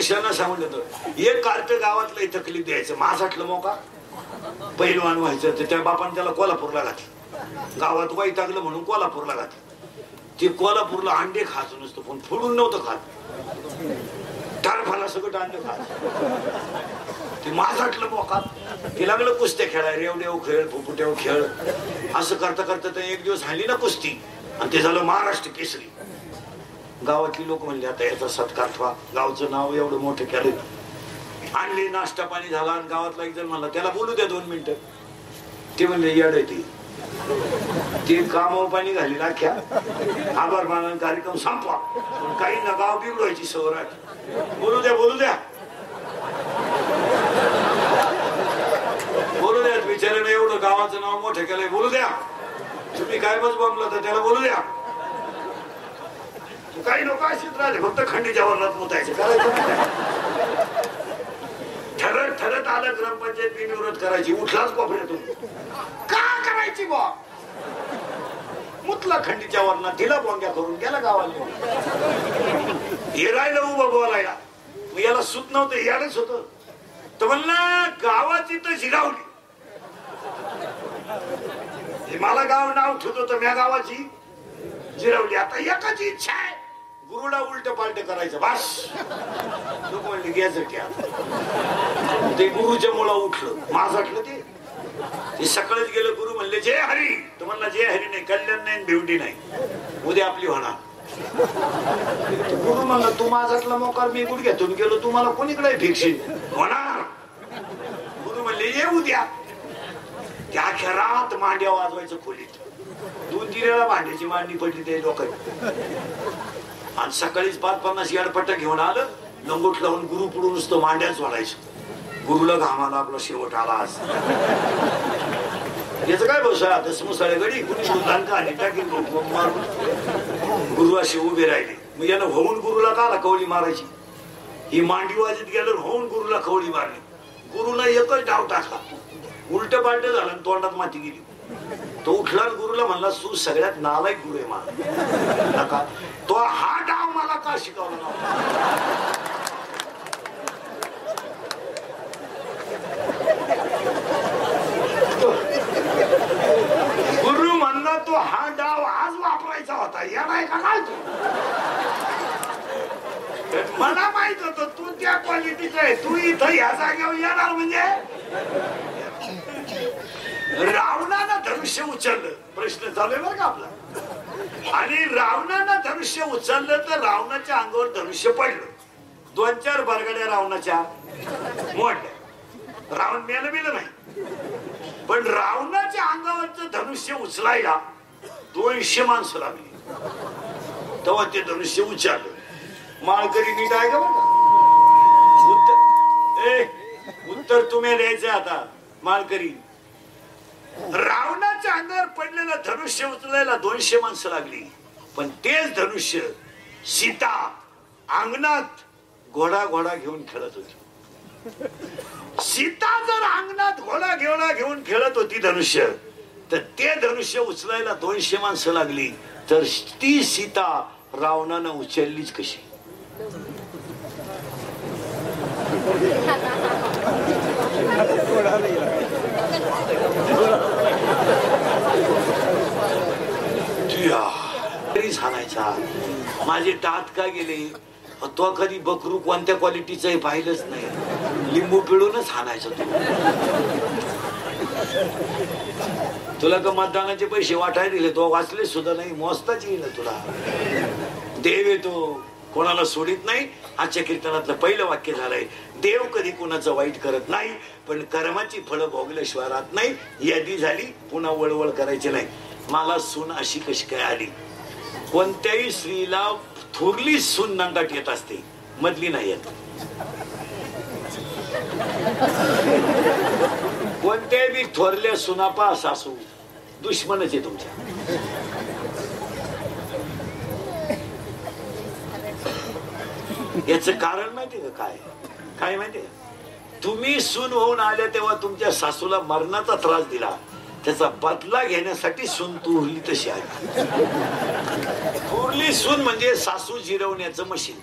पुरुषांना सांगितलं एक कार्ट गावातलं तकलीफ द्यायचं. माझातलं मोका. पहिलवान व्हायचं. तर त्या बापाने त्याला कोल्हापूरला घातलं. गावात वैतागलं म्हणून कोल्हापूरला घातलं. ते कोल्हापूरला अंडे खायचं नसतं. पण फोडून नव्हतं खात. टारफाला सगळं अंडे खात. ते माझातलं मोका. ते लागलं कुस्त्या खेळाय रेवडेव खेळ फुपुट्याव खेळ. असं करता करता ते एक दिवस हाणली ना कुस्ती. आणि ते झालं महाराष्ट्र केसरी. गावातली लोक म्हणले आता याचा सत्कार ठेवा. गावचं नाव एवढं मोठं केलं आणले नाश्ता पाणी झाला आणि गावातला एक जण म्हणला त्याला बोलू द्या दोन मिनिटं. ते म्हणले येड आहे ते. ते कामावर पाणी घाली अख्ख्या. आभार मानून कार्यक्रम संपवा. पण काही ना गाव बिघडवायची सवय बोलू द्या बोलू द्या. बोलू द्या बिचाऱ्याने एवढं गावाचं नाव मोठं केलंय बोलू द्या. तुम्ही काय बस बोंबला तर त्याला बोलू द्या. काही लोक अशीच राहिले फक्त खंडी वर्णात मुतायचे ठरत ठरत आलं ग्रामपंचायत बिनविरोध करायची. उठलाच कोपऱ्यातून का करायची बा मुतला खंडीच्या वर्णात दिला बोंग्या करून गेला गावाला. हे राहिलं उभं बोलायला. मग याला सुत नव्हतं यालाच होत. तर म्हणला गावाची तर जिरावली. हे मला गाव नाव ठेवत होतं म्या गावाची जिरवली. आता एकाची इच्छा आहे. गुरुला उलट पालट करायचं बस. लोक म्हणले घ्यायचं की ते गुरुच्या मुळा उठलं. माझाटलं ते. ते सकाळीच गेलं गुरु म्हणले जय हरी. तर म्हणला जय हरी नाही कल्याण नाही भेवटी नाही. उद्या आपली होणार. गुरु म्हणला तू माझातला मोकार मी गुडघ्यातून गेलो तुम्हाला कोणीकडे भिक्षी होणार. गुरु म्हणले ये उद्या. त्या अख्या रात मांड्या वाजवायचं खोलीत. दोन तीन वेळा भांड्याची मांडणी पडली ते लोक आणि सकाळीच पाच पन्नास याडपट्टा घेऊन आलं लंगोट लावून गुरु पुढून नुसतं मांड्याच वाढायचं गुरुला घामाला आपला शेवट आला आज. याचं काय बसा आता गडी कुणी सुलतान का आणि टाकी मारून. गुरु असे उभे राहिले. मग यानं होऊन गुरुला काला कवळी मारायची? ही मांडी वाजत गेलं होऊन गुरुला कवळी मारली. गुरुला एकच डाव टाकला. उलट पालट झालं तोंडात माती गेली. तो उठला गुरुला म्हणला तू सगळ्यात नालायक गुरु आहे मला. तो हा डाव मला का शिकवला नव्हता? गुरु म्हणला तो हा डाव आज वापरायचा होता. या नाही का काय तू? मला माहीत होत तू त्या क्वालिटीचा आहे. तू इथं या जागेवर येणार म्हणजे? धनुष्य उचललं. प्रश्न चालू आहे बरं का आपला? आणि रावणानं धनुष्य उचललं तर रावणाच्या अंगावर धनुष्य पडलं. दोन चार बरगड्या रावणाच्या. मोडल्या रावण मेलं बिलं नाही. पण रावणाच्या अंगावरचं धनुष्य उचलायला दोनशे माणसं लागली. तेव्हा ते धनुष्य उचललं. माळकरी नीट आहे का का? उत्तर ए उत्तर तुम्ही द्यायचं आता माळकरी. रावणाच्या अंगावर पडलेलं धनुष्य उचलायला दोनशे माणसं लागली. पण तेच धनुष्य सीता अंगणात घोडा घोडा घेऊन खेळत होती. सीता जर अंगणात घोडा घेवडा घेऊन खेळत होती धनुष्य तर ते धनुष्य उचलायला दोनशे माणसं लागली. तर ती सीता रावणानं उचललीच कशी तुया तरी सांगायचा माझे टात का गेले? तो कधी बकरू कोणत्या क्वालिटीचं आहे पाहिलंच नाही. लिंबू पिळूनच हाणायचं तू. तुला का मतदानाचे पैसे वाटायला दिले? तो वाचले सुद्धा नाही. मोजताच येईल तुला. देव येतो. कोणाला सोडित नाही. आजच्या कीर्तनातलं पहिलं वाक्य झालंय देव कधी कोणाचं वाईट करत नाही पण कर्माची फळं भोगल्याशिवाय राहत नाही. यादी झाली पुन्हा वळवळ करायची नाही. मला सून अशी कशी काय आली? कोणत्याही स्त्रीला थोरली सून नांगाट येत असते. मधली नाही येत. कोणत्याही बी थोरल्या सुनापा सासू दुश्मनच आहे तुमच्या. याच कारण माहितीये का काय? काय माहितीये तुम्ही सून होऊन आल्या तेव्हा तुमच्या सासूला मरणाचा त्रास दिला. त्याचा बदला घेण्यासाठी सून तुरली तशी आहे तुरली सून म्हणजे सासू जिरवण्याचं मशीन.